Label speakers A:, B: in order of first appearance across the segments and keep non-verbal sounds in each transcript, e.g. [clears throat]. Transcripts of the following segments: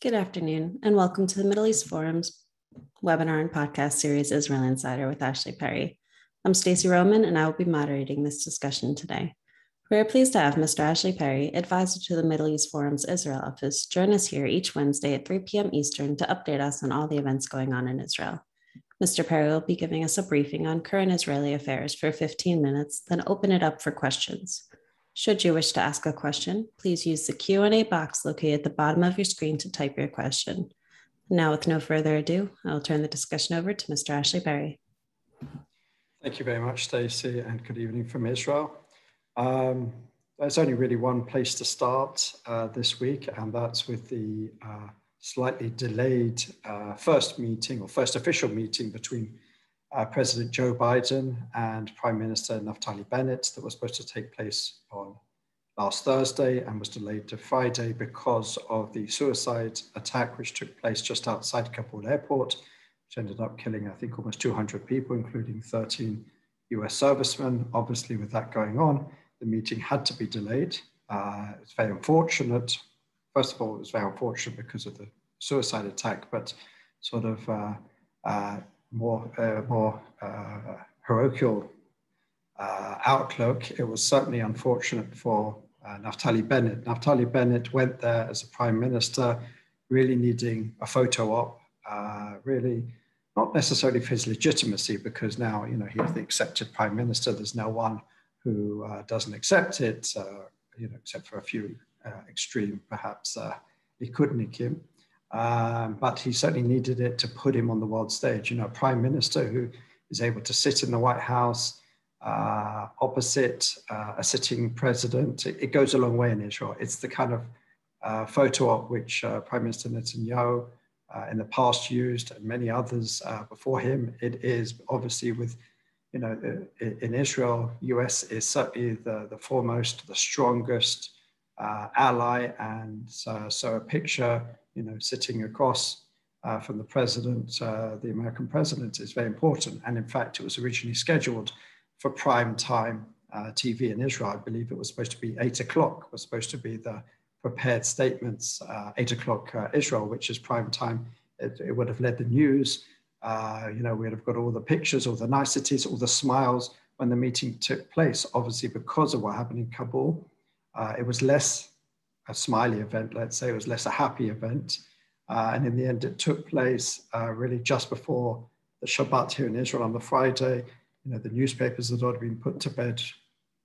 A: Good afternoon, and welcome to the Middle East Forum's webinar and podcast series Israel Insider with Ashley Perry. I'm Stacey Roman, and I will be moderating this discussion today. We are pleased to have Mr. Ashley Perry, advisor to the Middle East Forum's Israel office, join us here each Wednesday at 3 p.m. Eastern to update us on all the events going on in Israel. Mr. Perry will be giving us a briefing on current Israeli affairs for 15 minutes, then open it up for questions. Should you wish to ask a question, please use the Q&A box located at the bottom of your screen to type your question. Now, with no further ado, I'll turn the discussion over to Mr. Ashley Perry.
B: Thank you very much, Stacey, and good evening from Israel. Um, there's only really one place to start uh, this week, and that's with the uh, slightly delayed uh, first meeting or first official meeting between uh, President Joe Biden and Prime Minister Naftali Bennett that was supposed to take place on last Thursday and was delayed to Friday because of the suicide attack which took place just outside Kabul airport, which ended up killing, I think, almost 200 people, including 13 US servicemen. Obviously, with that going on, the meeting had to be delayed. Uh, it's very unfortunate. First of all, it was very unfortunate because of the suicide attack, but sort of uh, uh, more, uh, more uh, parochial uh, outlook, it was certainly unfortunate for uh, Naftali Bennett. Naftali Bennett went there as a prime minister, really needing a photo op, uh, really not necessarily for his legitimacy, because now, you know, he's the accepted prime minister. There's no one who uh, doesn't accept it, you know, except for a few extreme, perhaps, uh, Likudnikim. Um, but he certainly needed it to put him on the world stage. You know, a prime minister who is able to sit in the White House uh, opposite uh, a sitting president. It, it, goes a long way in Israel. It's the kind of uh, photo op which uh, Prime Minister Netanyahu uh, in the past used and many others uh, before him. It is obviously with, you know, in Israel, US is certainly the, the foremost, the strongest ally. And so a picture you know, sitting across uh, from the president, uh, the American president, is very important. And in fact, it was originally scheduled for prime time uh, TV in Israel. I believe it was supposed to be eight o'clock, was supposed to be the prepared statements, uh, eight o'clock uh, Israel, which is prime time. It, it would have led the news. Uh, you know, we'd have got all the pictures, all the niceties, all the smiles when the meeting took place. Obviously, because of what happened in Kabul, it was less a smiley event, let's say, it was less a happy event. Uh, and in the end, it took place uh, really just before the Shabbat here in Israel on the Friday. You know, the newspapers had already been put to bed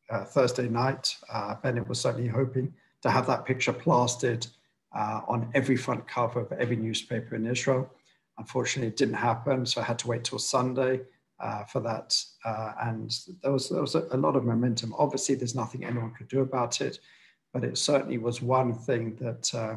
B: uh, Thursday night. Uh, Bennett was certainly hoping to have that picture plastered uh, on every front cover of every newspaper in Israel. Unfortunately, it didn't happen, so I had to wait till Sunday uh, for that. and there was, there was a, a lot of momentum. Obviously, there's nothing anyone could do about it but it certainly was one thing that, uh,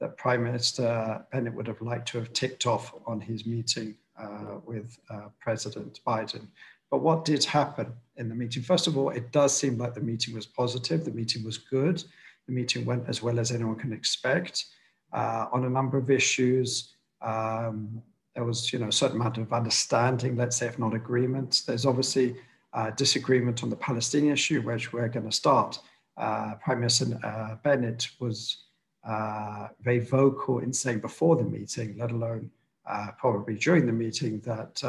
B: that Prime Minister Bennett would have liked to have ticked off on his meeting uh, with uh, President Biden. But what did happen in the meeting? First of all, it does seem like the meeting was positive. The meeting was good. The meeting went as well as anyone can expect uh, on a number of issues. Um, there was, you know, a certain amount of understanding, let's say, if not agreement. There's obviously uh, disagreement on the Palestinian issue, which we're going to start Prime Minister uh, Bennett was uh, very vocal in saying before the meeting, let alone uh, probably during the meeting, that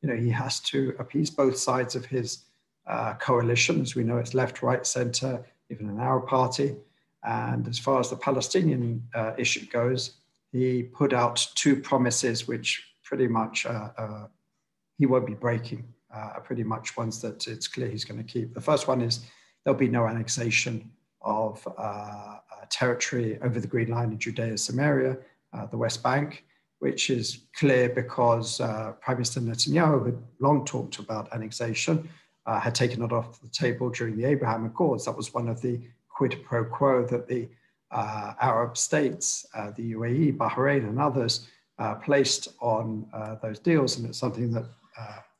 B: you know he has to appease both sides of his uh, coalition. As we know, it's left, right, centre, even an Arab party. And as far as the Palestinian uh, issue goes, he put out two promises, which pretty much he won't be breaking. pretty much ones that it's clear he's going to keep. The first one is there'll be no annexation of uh, uh, territory over the Green Line in Judea, Samaria, uh, the West Bank, which is clear because uh, Prime Minister Netanyahu had long talked about annexation, had taken it off the table during the Abraham Accords. That was one of the quid pro quo that the Arab states, the UAE, Bahrain, and others placed on those deals. And it's something that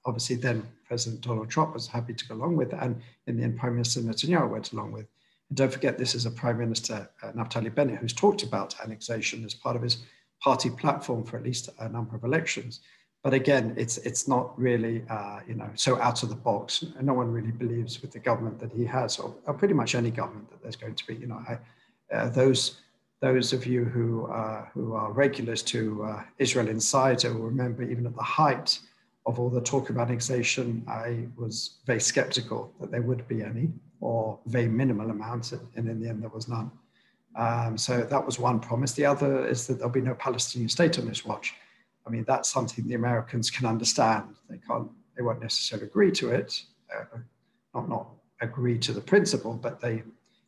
B: obviously then President Donald Trump was happy to go along with, and in the end, Prime Minister Netanyahu went along with. And don't forget, this is a Prime Minister, uh, Naftali Bennett, who's talked about annexation as part of his party platform for at least a number of elections. But again, it's it's not really uh, you know so out of the box. No one really believes with the government that he has, or, or pretty much any government that there's going to be. You know, I, uh, those those of you who, uh, who are regulars to uh, Israel Insider will remember even at the height of all the talk of annexation, I was very skeptical that there would be any or very minimal amounts, and in the end there was none. Um, so that was one promise. The other is that there'll be no Palestinian state on this watch. I mean, that's something the Americans can understand. They can't, they won't necessarily agree to it, uh, not, not agree to the principle, but they,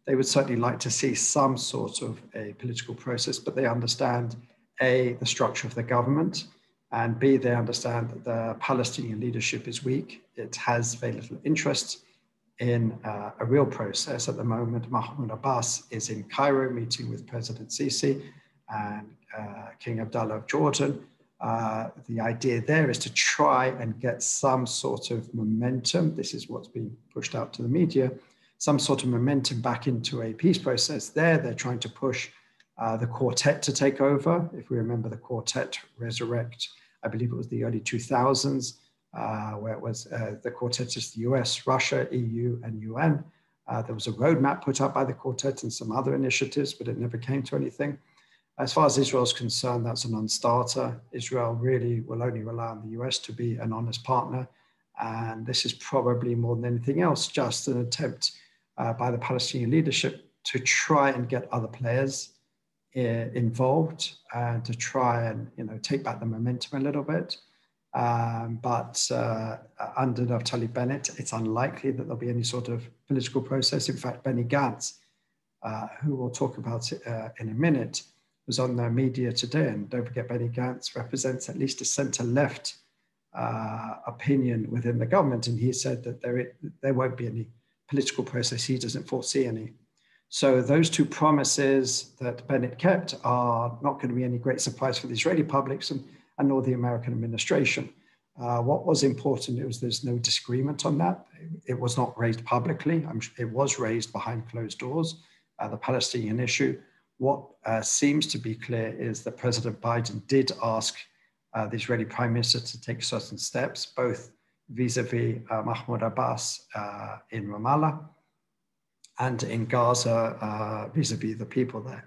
B: they would certainly like to see some sort of a political process, but they understand A, the structure of the government, and B, they understand that the Palestinian leadership is weak. It has very little interest in uh, a real process. At the moment, Mahmoud Abbas is in Cairo meeting with President Sisi and uh, King Abdullah of Jordan. Uh, the idea there is to try and get some sort of momentum. This is what's being pushed out to the media, some sort of momentum back into a peace process there. They're trying to push uh, the quartet to take over. If we remember the quartet resurrect, I believe it was the early 2000s uh, where it was uh, the quartet is the US, Russia, EU, and UN. Uh, there was a roadmap put up by the quartet and some other initiatives, but it never came to anything. As far as Israel is concerned, that's a non-starter. Israel really will only rely on the US to be an honest partner. And this is probably more than anything else, just an attempt uh, by the Palestinian leadership to try and get other players involved and to try and you know take back the momentum a little bit. Um, but uh, under Naftali Bennett, it's unlikely that there'll be any sort of political process. In fact, Benny Gantz, uh, who we'll talk about uh, in a minute, was on the media today. And don't forget, Benny Gantz represents at least a center left uh, opinion within the government. And he said that there, there won't be any political process. He doesn't foresee any. So those two promises that Bennett kept are not going to be any great surprise for the Israeli publics. And and nor the American administration. Uh, what was important is there's no disagreement on that. It was not raised publicly. it was raised behind closed doors, uh, the Palestinian issue. What uh, seems to be clear is that President Biden did ask uh, the Israeli Prime Minister to take certain steps, both vis-a-vis uh, Mahmoud Abbas uh, in Ramallah and in Gaza vis-a-vis the people there.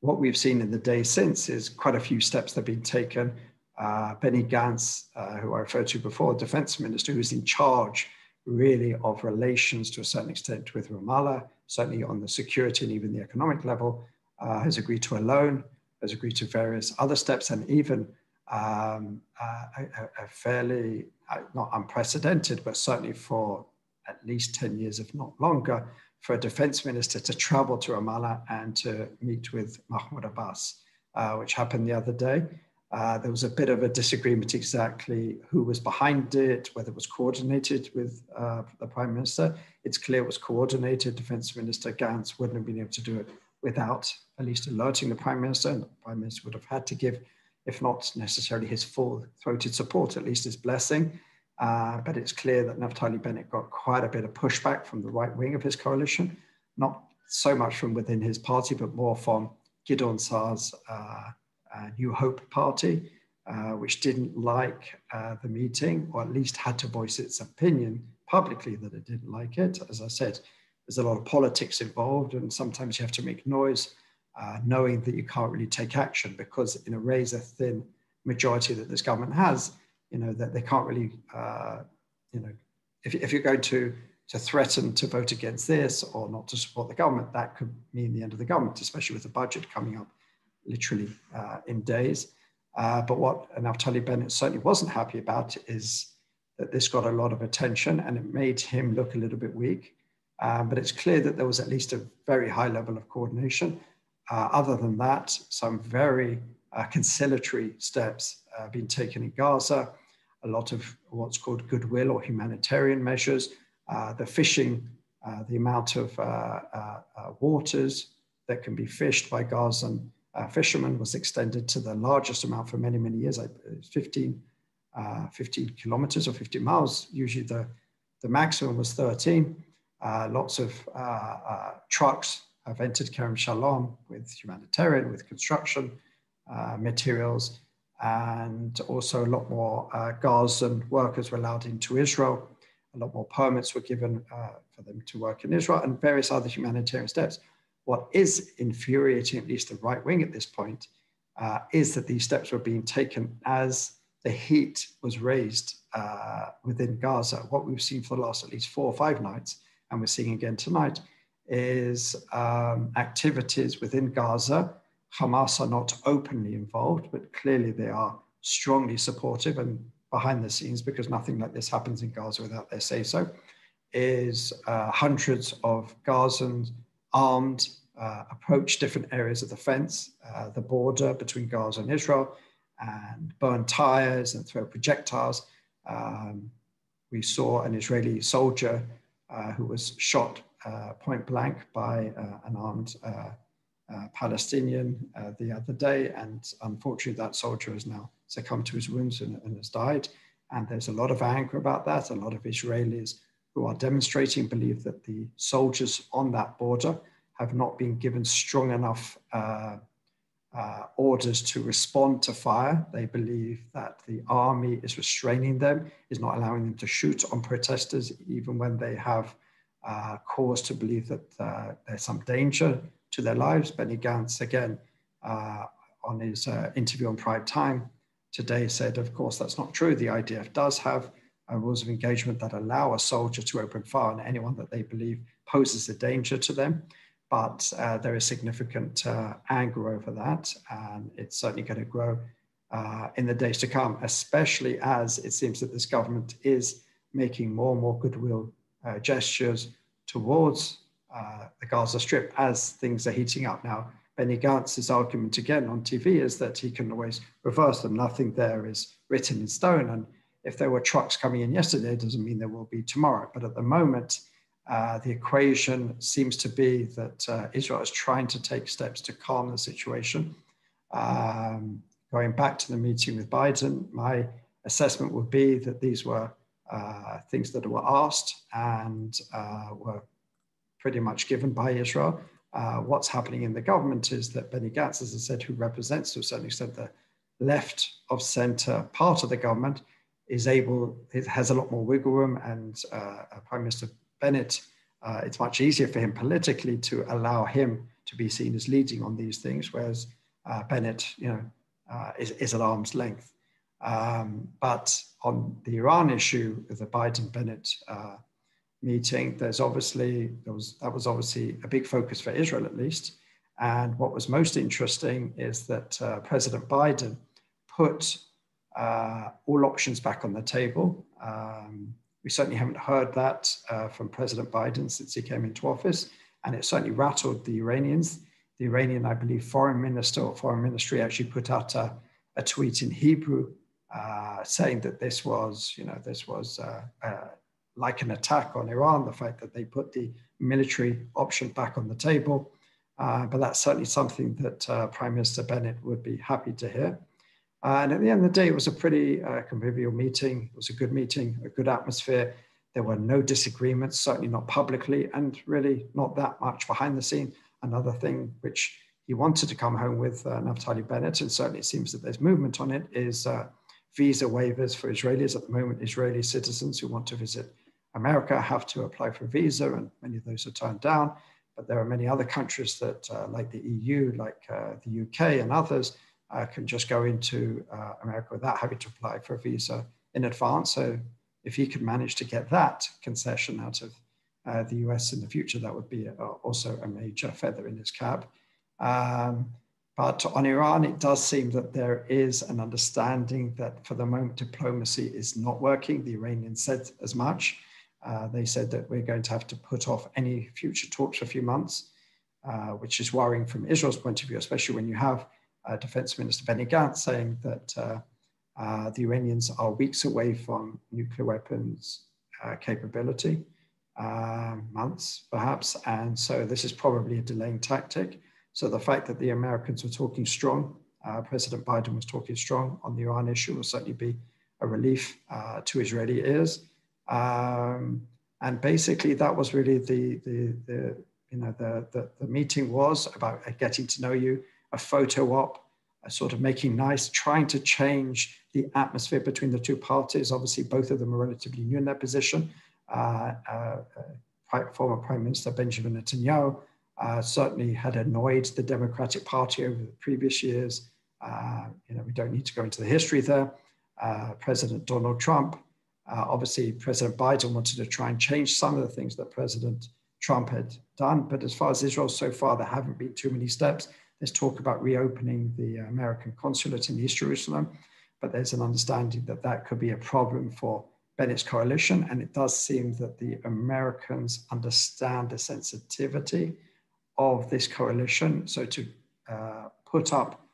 B: What we've seen in the days since is quite a few steps that have been taken uh, Benny Gantz, uh, who I referred to before, defense minister, who's in charge really of relations to a certain extent with Ramallah, certainly on the security and even the economic level, uh, has agreed to a loan, has agreed to various other steps, and even um, uh, a, a, fairly, uh, not unprecedented, but certainly for at least 10 years, if not longer, for a defense minister to travel to Ramallah and to meet with Mahmoud Abbas, uh, which happened the other day. Uh, there was a bit of a disagreement exactly who was behind it, whether it was coordinated with uh, the Prime Minister. It's clear it was coordinated. Defense Minister Gantz wouldn't have been able to do it without at least alerting the Prime Minister, and the Prime Minister would have had to give, if not necessarily his full throated support, at least his blessing. Uh, but it's clear that Naftali Bennett got quite a bit of pushback from the right wing of his coalition, not so much from within his party, but more from Gideon Saar's uh, uh, New Hope Party, uh, which didn't like uh, the meeting, or at least had to voice its opinion publicly that it didn't like it. As I said, there's a lot of politics involved, and sometimes you have to make noise, uh, knowing that you can't really take action because in a razor thin majority that this government has, you know that they can't really, uh, you know, if, if you're going to to threaten to vote against this or not to support the government, that could mean the end of the government, especially with the budget coming up literally uh, in days. Uh, but what Naftali Bennett certainly wasn't happy about is that this got a lot of attention and it made him look a little bit weak. Um, but it's clear that there was at least a very high level of coordination. Uh, other than that, some very uh, conciliatory steps uh, being taken in Gaza, a lot of what's called goodwill or humanitarian measures, uh, the fishing, uh, the amount of waters that can be fished by Gazan uh, fishermen was extended to the largest amount for many, many years, 15, uh, 15 kilometers or 50 miles. Usually the, the maximum was 13. Uh, lots of uh, uh, trucks have entered Kerem Shalom with humanitarian, with construction uh, materials, and also a lot more Gazan workers were allowed into Israel. A lot more permits were given for them to work in Israel and various other humanitarian steps what is infuriating, at least the right wing at this point, uh, is that these steps were being taken as the heat was raised uh, within Gaza. What we've seen for the last at least four or five nights, and we're seeing again tonight, is um, activities within Gaza. Hamas are not openly involved, but clearly they are strongly supportive and behind the scenes because nothing like this happens in Gaza without their say so. Is uh, hundreds of Gazans armed uh, approach different areas of the fence, uh, the border between Gaza and Israel, and burn tires and throw projectiles. Um, we saw an Israeli soldier uh, who was shot uh, point blank by uh, an armed Palestinian the other day. And unfortunately, that soldier has now succumbed to his wounds and, and has died. And there's a lot of anger about that. A lot of Israelis who are demonstrating believe that the soldiers on that border have not been given strong enough uh, uh, orders to respond to fire. They believe that the army is restraining them, is not allowing them to shoot on protesters, even when they have uh, cause to believe that uh, there's some danger to their lives. Benny Gantz, again, uh, on his uh, interview on Prime Time today, said, of course, that's not true. The IDF does have rules of engagement that allow a soldier to open fire on anyone that they believe poses a danger to them but uh, there is significant uh, anger over that, and it's certainly going to grow uh, in the days to come, especially as it seems that this government is making more and more goodwill uh, gestures towards uh, the Gaza Strip as things are heating up. Now, Benny Gantz's argument again on TV is that he can always reverse them. Nothing there is written in stone, and if there were trucks coming in yesterday, it doesn't mean there will be tomorrow. But at the moment, uh, the equation seems to be that uh, Israel is trying to take steps to calm the situation. Um, going back to the meeting with Biden, my assessment would be that these were uh, things that were asked and uh, were pretty much given by Israel. Uh, what's happening in the government is that Benny Gantz, as I said, who represents to a certain extent the left of center part of the government, is able, it has a lot more wiggle room, and Prime Minister Bennett, uh, it's much easier for him politically to allow him to be seen as leading on these things, whereas uh, Bennett, you know, uh, is, is, at arm's length. Um, but on the Iran issue, the Biden-Bennett uh, meeting, there's obviously there was that was obviously a big focus for Israel at least. And what was most interesting is that uh, President Biden put uh, all options back on the table. Um, we certainly haven't heard that uh, from President Biden since he came into office, and it certainly rattled the Iranians. The Iranian, I believe, foreign minister or foreign ministry actually put out a, a tweet in Hebrew uh, saying that this was, you know, this was uh, uh like an attack on Iran, the fact that they put the military option back on the table. Uh, but that's certainly something that uh, Prime Minister Bennett would be happy to hear. Uh, and at the end of the day, it was a pretty uh, convivial meeting. It was a good meeting, a good atmosphere. There were no disagreements, certainly not publicly, and really not that much behind the scene. Another thing which he wanted to come home with, uh, Naftali Bennett, and certainly it seems that there's movement on it, is uh, visa waivers for Israelis. At the moment, Israeli citizens who want to visit America have to apply for a visa, and many of those are turned down. But there are many other countries that, uh, like the EU, like uh, the UK, and others, uh, can just go into uh, America without having to apply for a visa in advance. So if he could manage to get that concession out of uh, the US in the future, that would be a, also a major feather in his cap. Um, but on Iran, it does seem that there is an understanding that for the moment diplomacy is not working. The Iranians said as much. Uh, they said that we're going to have to put off any future talks for a few months, uh, which is worrying from Israel's point of view, especially when you have uh, Defense Minister Benny Gantz saying that uh, uh, the Iranians are weeks away from nuclear weapons capability, months perhaps, and so this is probably a delaying tactic. So the fact that the Americans were talking strong, President Biden was talking strong on the Iran issue will certainly be a relief to Israeli ears. Um, and basically that was really the, the, the you know, the, the, the meeting was about getting to know you, a photo op, a sort of making nice, trying to change the atmosphere between the two parties. Obviously, both of them are relatively new in their position. Uh, uh, uh, former Prime Minister Benjamin Netanyahu uh, certainly had annoyed the Democratic Party over the previous years. Uh, you know, we don't need to go into the history there. Uh, President Donald Trump, uh, obviously President Biden wanted to try and change some of the things that President Trump had done. But as far as Israel so far, there haven't been too many steps. There's talk about reopening the American consulate in East Jerusalem, but there's an understanding that that could be a problem for Bennett's coalition. And it does seem that the Americans understand the sensitivity of this coalition. So to uh, put up,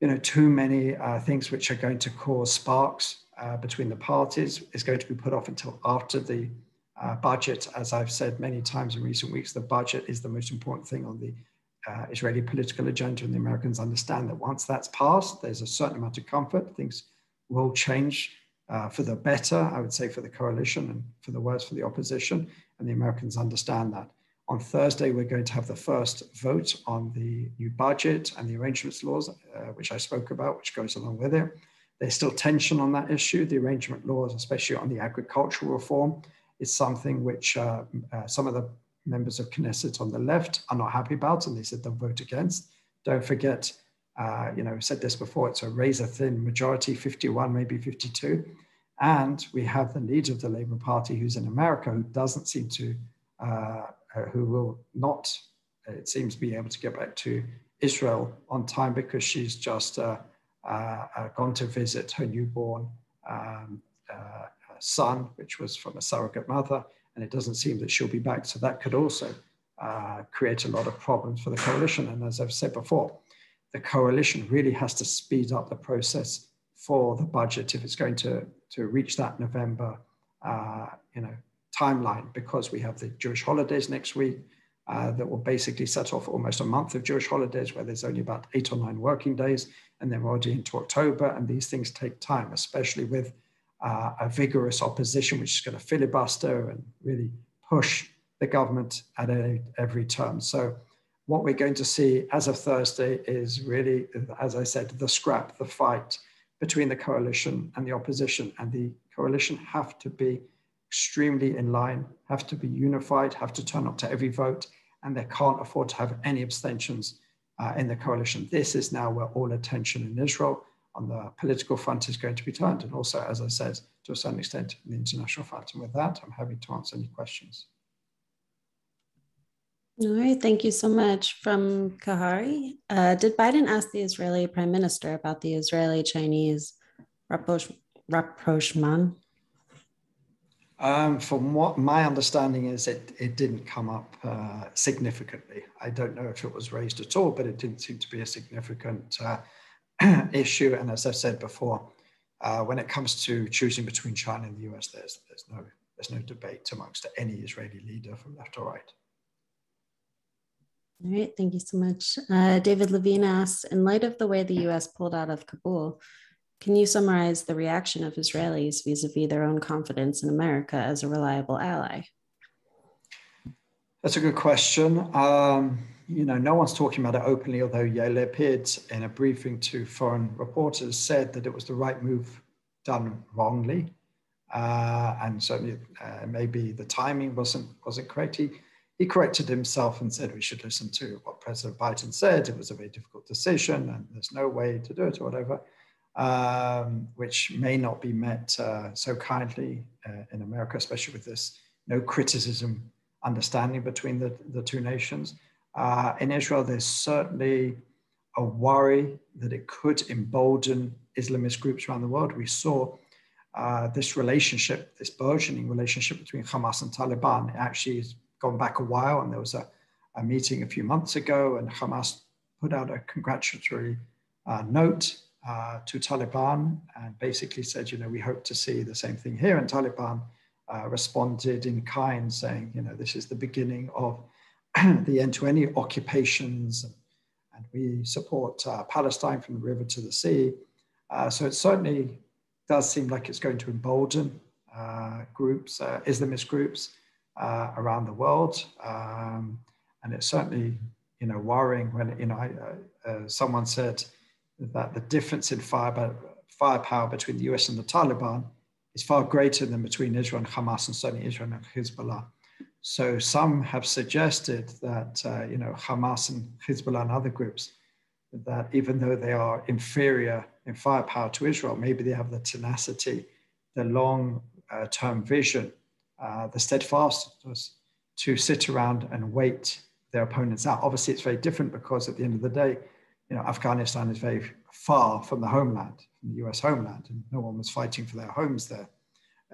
B: you know, too many uh, things which are going to cause sparks uh, between the parties is going to be put off until after the uh, budget. As I've said many times in recent weeks, the budget is the most important thing on the uh, Israeli political agenda, and the Americans understand that once that's passed, there's a certain amount of comfort. Things will change uh, for the better, I would say, for the coalition and for the worse for the opposition, and the Americans understand that. On Thursday, we're going to have the first vote on the new budget and the arrangements laws, uh, which I spoke about, which goes along with it. There's still tension on that issue. The arrangement laws, especially on the agricultural reform, is something which uh, uh, some of the members of Knesset on the left are not happy about, and they said they'll vote against. Don't forget, uh, you know, said this before, it's a razor thin majority, 51, maybe 52. And we have the leader of the Labour Party who's in America who doesn't seem to uh, uh, who will not, it seems, be able to get back to Israel on time because she's just uh, gone to visit her newborn um, uh, son, which was from a surrogate mother, and it doesn't seem that she'll be back. So that could also create a lot of problems for the coalition. And as I've said before, the coalition really has to speed up the process for the budget if it's going to, to reach that November, uh, you know, timeline because we have the Jewish holidays next week uh, that will basically set off almost a month of Jewish holidays where there's only about eight or nine working days and then we're already into October and these things take time, especially with uh, a vigorous opposition which is going to filibuster and really push the government at a, every turn. So what we're going to see as of Thursday is really, as I said, the scrap, the fight between the coalition and the opposition and the coalition have to be extremely in line, have to be unified, have to turn up to every vote, and they can't afford to have any abstentions uh, in the coalition. This is now where all attention in Israel on the political front is going to be turned, and also, as I said, to a certain extent, in the international front. And with that, I'm happy to answer any questions.
A: All right, thank you so much. From Kahari, uh, did Biden ask the Israeli Prime Minister about the Israeli-Chinese rapprochement
B: um, from what my understanding is, it, it didn't come up uh, significantly. I don't know if it was raised at all, but it didn't seem to be a significant uh, [clears throat] issue. And as I've said before, uh, when it comes to choosing between China and the US, there's, there's, no, there's no debate amongst any Israeli leader from left or right.
A: All right, thank you so much. Uh, David Levine asks In light of the way the US pulled out of Kabul, can you summarize the reaction of Israelis vis a vis their own confidence in America as a reliable ally?
B: That's a good question. Um, you know, no one's talking about it openly, although Yair Lapid in a briefing to foreign reporters said that it was the right move done wrongly. Uh, and certainly uh, maybe the timing wasn't wasn't correct. He, he corrected himself and said we should listen to what President Biden said. It was a very difficult decision and there's no way to do it or whatever um, which may not be met uh, so kindly uh, in America, especially with this no criticism understanding between the, the two nations. Uh, in Israel, there's certainly a worry that it could embolden Islamist groups around the world. We saw uh, this relationship, this burgeoning relationship between Hamas and Taliban. It actually has gone back a while, and there was a, a meeting a few months ago, and Hamas put out a congratulatory uh, note uh, to Taliban and basically said, you know, we hope to see the same thing here. And Taliban uh, responded in kind, saying, you know, this is the beginning of [clears throat] the end to any occupations, and, and we support uh, Palestine from the river to the sea. Uh, so it certainly does seem like it's going to embolden uh, groups, uh, Islamist groups around the world. Um, and it's certainly, you know, worrying when, you know, I, someone said, that the difference in fire, firepower between the US and the Taliban is far greater than between Israel and Hamas and certainly Israel and Hezbollah. So some have suggested that uh, you know Hamas and Hezbollah and other groups that even though they are inferior in firepower to Israel, maybe they have the tenacity, the long-term uh, vision, uh, the steadfastness to sit around and wait their opponents out. Obviously, it's very different because at the end of the day, you know, Afghanistan is very far from the homeland, from the US homeland, and no one was fighting for their homes there.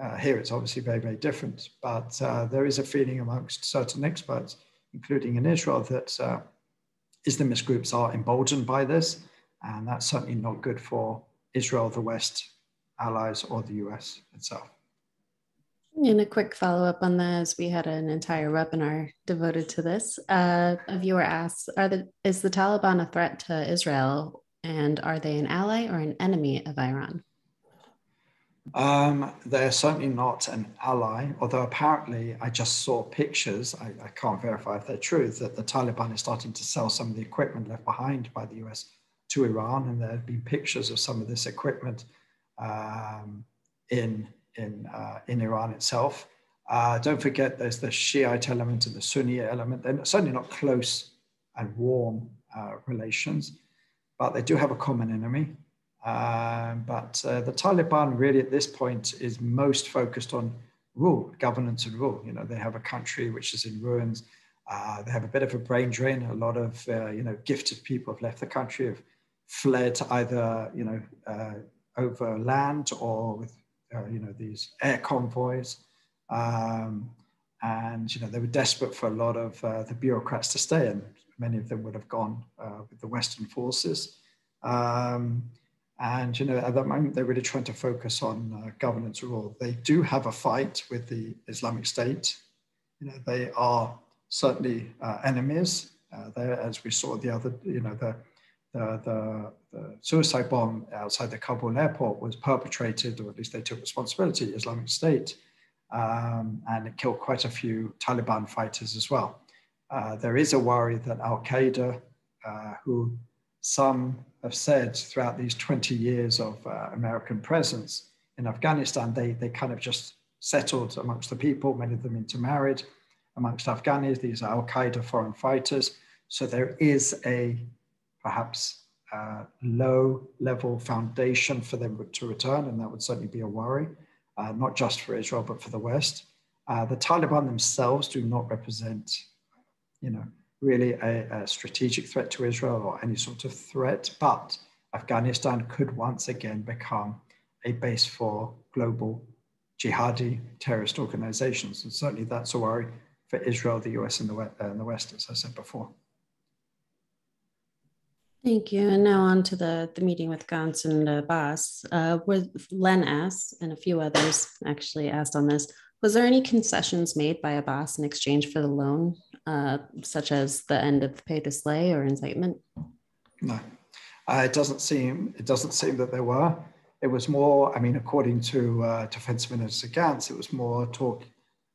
B: Uh, here, it's obviously very, very different. But uh, there is a feeling amongst certain experts, including in Israel, that uh, Islamist groups are emboldened by this, and that's certainly not good for Israel, the West, allies, or the US itself.
A: In a quick follow up on this, we had an entire webinar devoted to this. Uh, a viewer asks Are the, Is the Taliban a threat to Israel, and are they an ally or an enemy of Iran?
B: Um, they're certainly not an ally, although apparently I just saw pictures, I, I, can't verify if they're true, that the Taliban is starting to sell some of the equipment left behind by the US to Iran. And there have been pictures of some of this equipment um, in in, uh, in Iran itself. Uh, don't forget there's the Shiite element and the Sunni element. They're certainly not close and warm uh, relations, but they do have a common enemy. Um, but uh, the Taliban really at this point is most focused on rule, governance and rule. You know, they have a country which is in ruins. Uh, they have a bit of a brain drain. A lot of, uh, you know, gifted people have left the country, have fled either, you know, over land or with uh, you know, these air convoys. Um, and, you know, they were desperate for a lot of uh, the bureaucrats to stay, and many of them would have gone uh, with the Western forces. Um, and, you know, at that moment, they're really trying to focus on uh, governance rule. They do have a fight with the Islamic State. You know, they are certainly uh, enemies. Uh, there, as we saw the other, you know, the the, the, the, suicide bomb outside the Kabul airport was perpetrated, or at least they took responsibility, Islamic State, um, and it killed quite a few Taliban fighters as well. Uh, there is a worry that Al Qaeda, uh, who some have said throughout these 20 years of uh, American presence in Afghanistan, they, they kind of just settled amongst the people, many of them intermarried amongst Afghanis. These are Al Qaeda foreign fighters. So there is a perhaps uh, low level foundation for them to return, and that would certainly be a worry, uh, not just for Israel, but for the West. Uh, the Taliban themselves do not represent, you know, really a, a, strategic threat to Israel or any sort of threat, but Afghanistan could once again become a base for global jihadi terrorist organizations. And certainly that's a worry for Israel, the US, and the, and the West, as I said before.
A: Thank you. And now on to the, the meeting with Gantz and uh, where Len asked, and a few others actually asked on this, was there any concessions made by Abbas in exchange for the loan, uh, such as the end of pay to slay or incitement?
B: No, uh, it doesn't seem it doesn't seem that there were. It was more, I mean, according to uh, Defense Minister Gantz, it was more talk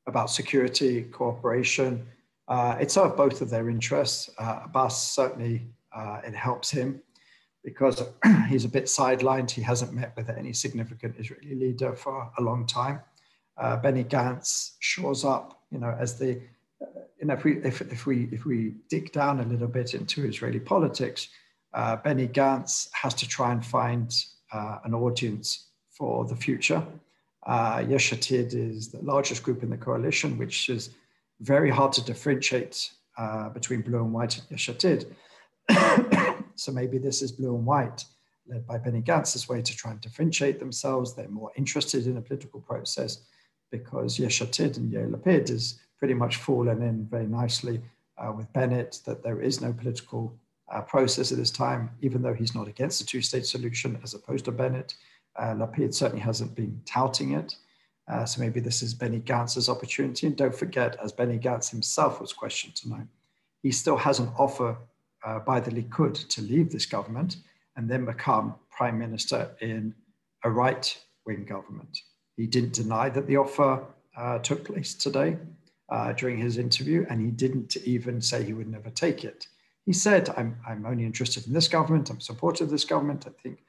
B: about security, cooperation. Uh, it served both of their interests. Uh, Abbas certainly uh, it helps him because [clears throat] he's a bit sidelined. He hasn't met with any significant Israeli leader for a long time. Uh, Benny Gantz shows up, you know, as the, uh, you know, if we, if, if, we, if we dig down a little bit into Israeli politics, uh, Benny Gantz has to try and find uh, an audience for the future. Uh, Yesh Atid is the largest group in the coalition, which is very hard to differentiate uh, between blue and white and Yesh Atid. So maybe this is blue and white, led by Benny Gantz's way to try and differentiate themselves. They're more interested in a political process because Yesh Atid and Yair Lapid is pretty much fallen in very nicely uh, with Bennett, that there is no political uh, process at this time, even though he's not against the two-state solution as opposed to Bennett. Uh, Lapid certainly hasn't been touting it. Uh, so maybe this is Benny Gantz's opportunity. And don't forget, as Benny Gantz himself was questioned tonight, he still has an offer uh, by the Likud to leave this government and then become prime minister in a right wing government. He didn't deny that the offer uh, took place today uh, during his interview, and he didn't even say he would never take it. He said, I'm, I'm only interested in this government, I'm supportive of this government. I think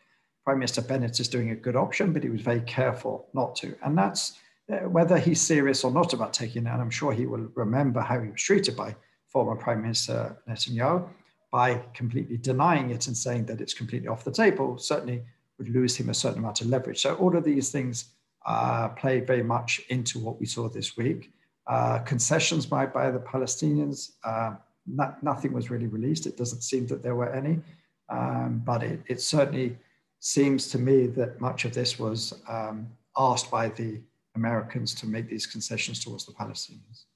B: Prime Minister Bennett is doing a good option, but he was very careful not to. And that's uh, whether he's serious or not about taking it, and I'm sure he will remember how he was treated by former Prime Minister Netanyahu by completely denying it and saying that it's completely off the table, certainly would lose him a certain amount of leverage. So all of these things uh, play very much into what we saw this week. Uh, concessions made by the Palestinians, uh, not, nothing was really released. It doesn't seem that there were any, um, but it, it, certainly seems to me that much of this was um, asked by the Americans to make these concessions towards the Palestinians.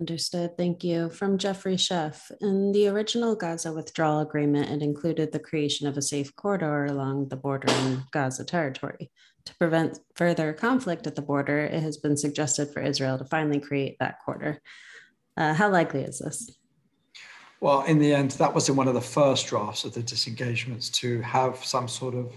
A: Understood. Thank you. From Jeffrey Sheff. In the original Gaza withdrawal agreement, it included the creation of a safe corridor along the border in Gaza territory. To prevent further conflict at the border, it has been suggested for Israel to finally create that corridor. Uh, how likely is this?
B: Well, in the end, that was in one of the first drafts of the disengagements to have some sort of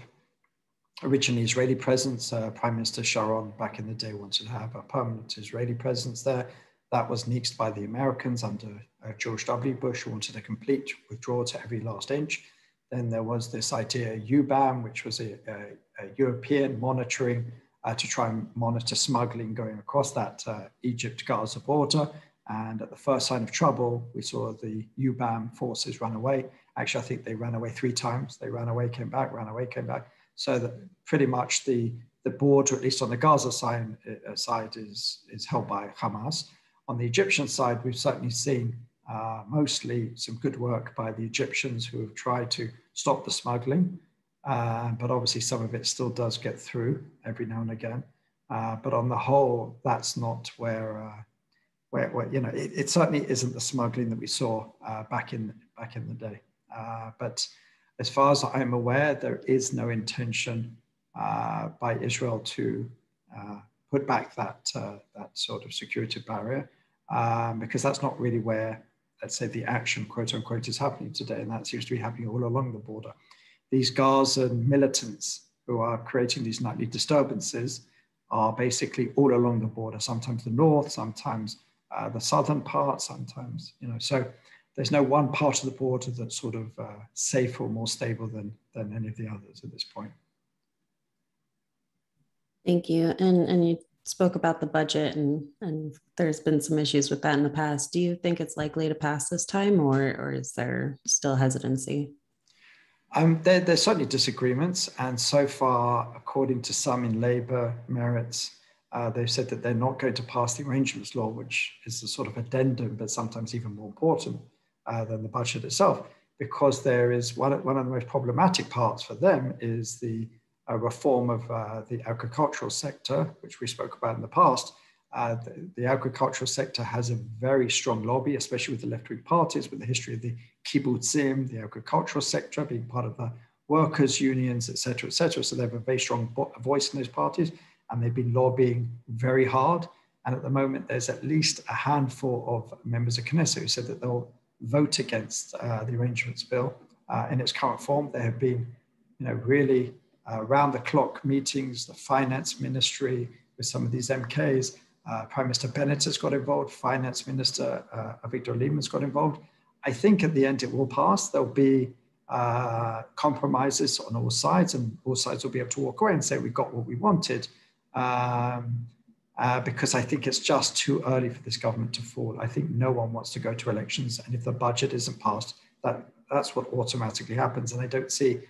B: originally Israeli presence. Uh, Prime Minister Sharon back in the day wanted to have a permanent Israeli presence there. That was nixed by the Americans under uh, George W. Bush, who wanted a complete withdrawal to every last inch. Then there was this idea, EUBAM, which was a, a, a European monitoring uh, to try and monitor smuggling going across that uh, Egypt Gaza border. And at the first sign of trouble, we saw the EUBAM forces run away. Actually, I think they ran away three times. They ran away, came back, ran away, came back. So that pretty much the, the border, at least on the Gaza side, uh, side is, is held by Hamas. On the Egyptian side, we've certainly seen uh, mostly some good work by the Egyptians who have tried to stop the smuggling. Uh, but obviously, some of it still does get through every now and again. Uh, but on the whole, that's not where, uh, where, where, you know, it, it, certainly isn't the smuggling that we saw uh, back in back in the day. Uh, but as far as I'm aware, there is no intention by Israel to put back that that sort of security barrier um, because that's not really where, let's say, the action, quote unquote, is happening today. And that seems to be happening all along the border. These Gazan militants who are creating these nightly disturbances are basically all along the border, sometimes the north, sometimes uh, the southern part, sometimes, you know, so there's no one part of the border that's sort of uh, safe or more stable than, than any of the others at this point.
A: Thank you. And, and you spoke about the budget and and there's been some issues with that in the past. Do you think it's likely to pass this time or or is there still hesitancy?
B: Um, there, there's certainly disagreements, and so far, according to some in Labour Meretz, uh, they've said that they're not going to pass the arrangements law, which is a sort of addendum, but sometimes even more important uh, than the budget itself, because there is one, one of the most problematic parts for them is the a reform of uh, the agricultural sector, which we spoke about in the past. Uh, the, the, agricultural sector has a very strong lobby, especially with the left-wing parties, with the history of the kibbutzim, the agricultural sector being part of the workers' unions, et cetera, et cetera. So they have a very strong voice in those parties, and they've been lobbying very hard. And at the moment, there's at least a handful of members of Knesset who said that they'll vote against uh, the arrangements bill uh, in its current form. They have been, you know, really uh, round the clock meetings, the finance ministry with some of these MKs. Uh, Prime Minister Bennett has got involved, Finance Minister uh, Avigdor Lieberman's got involved. I think at the end it will pass. There'll be uh, compromises on all sides, and all sides will be able to walk away and say we got what we wanted. Um, uh, because I think it's just too early for this government to fall. I think no one wants to go to elections, and if the budget isn't passed, that that's what automatically happens. And I don't see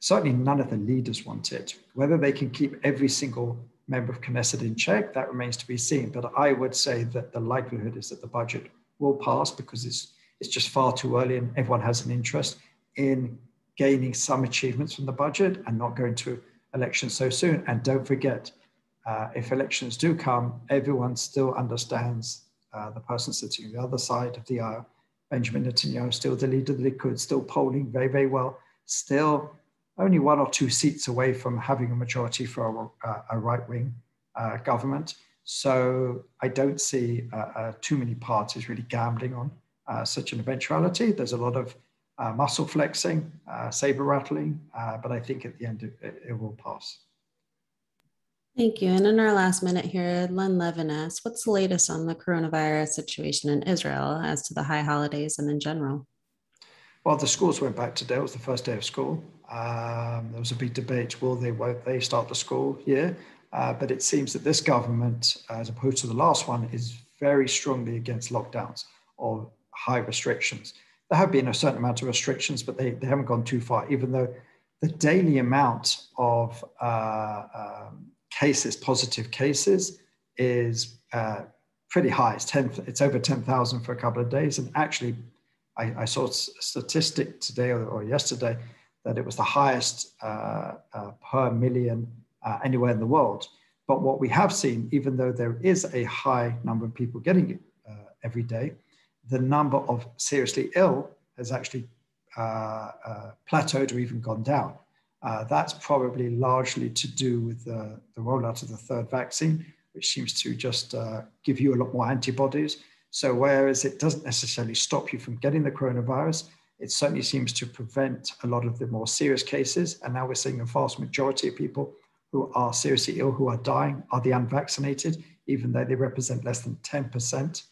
B: certainly none of the leaders want it. Whether they can keep every single member of Knesset in check, that remains to be seen. But I would say that the likelihood is that the budget will pass because it's, it's just far too early and everyone has an interest in gaining some achievements from the budget and not going to elections so soon. And don't forget, uh, if elections do come, everyone still understands uh, the person sitting on the other side of the aisle, Benjamin Netanyahu, still the leader of the Likud, still polling very, very well, still only one or two seats away from having a majority for a, a right wing uh, government. So I don't see uh, uh, too many parties really gambling on uh, such an eventuality. There's a lot of uh, muscle flexing, saber rattling, but I think at the end it, it, will pass.
A: Thank you. And in our last minute here, Len Levin asks, what's the latest on the coronavirus situation in Israel as to the high holidays and in general?
B: Well, the schools went back today. It was the first day of school. Um, there was a big debate: will they, won't they start the school year? Uh, but it seems that this government, as opposed to the last one, is very strongly against lockdowns or high restrictions. There have been a certain amount of restrictions, but they, they haven't gone too far, even though the daily amount of uh, um, cases, positive cases, is uh, pretty high. It's, 10, it's over 10,000 for a couple of days. And actually, I, I saw a statistic today or, or, yesterday that it was the highest uh, uh, per million uh, anywhere in the world. But what we have seen, even though there is a high number of people getting it uh, every day, the number of seriously ill has actually uh, uh, plateaued or even gone down. That's probably largely to do with the, the, rollout of the third vaccine, which seems to just give you a lot more antibodies. So, whereas it doesn't necessarily stop you from getting the coronavirus, it certainly seems to prevent a lot of the more serious cases. And now we're seeing a vast majority of people who are seriously ill, who are dying, are the unvaccinated, even though they represent less than 10%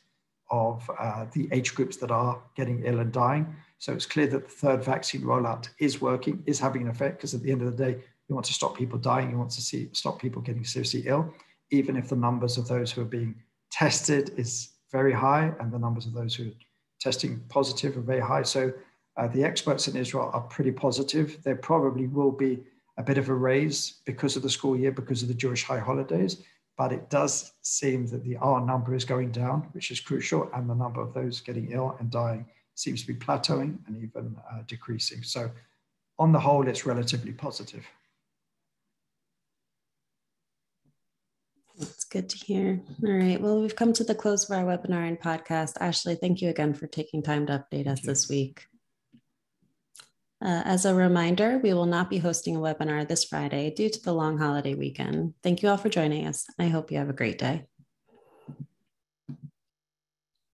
B: of uh, the age groups that are getting ill and dying. So it's clear that the third vaccine rollout is working, is having an effect, because at the end of the day, you want to stop people dying, you want to see stop people getting seriously ill, even if the numbers of those who are being tested is very high and the numbers of those who are testing positive are very high. So uh, the experts in Israel are pretty positive. There probably will be a bit of a raise because of the school year, because of the Jewish high holidays but it does seem that the R number is going down, which is crucial, and the number of those getting ill and dying seems to be plateauing and even uh, decreasing. So, on the whole, it's relatively positive.
A: That's good to hear. All right. Well, we've come to the close of our webinar and podcast. Ashley, thank you again for taking time to update us this week. Uh, as a reminder, we will not be hosting a webinar this Friday due to the long holiday weekend. Thank you all for joining us. I hope you have a great day.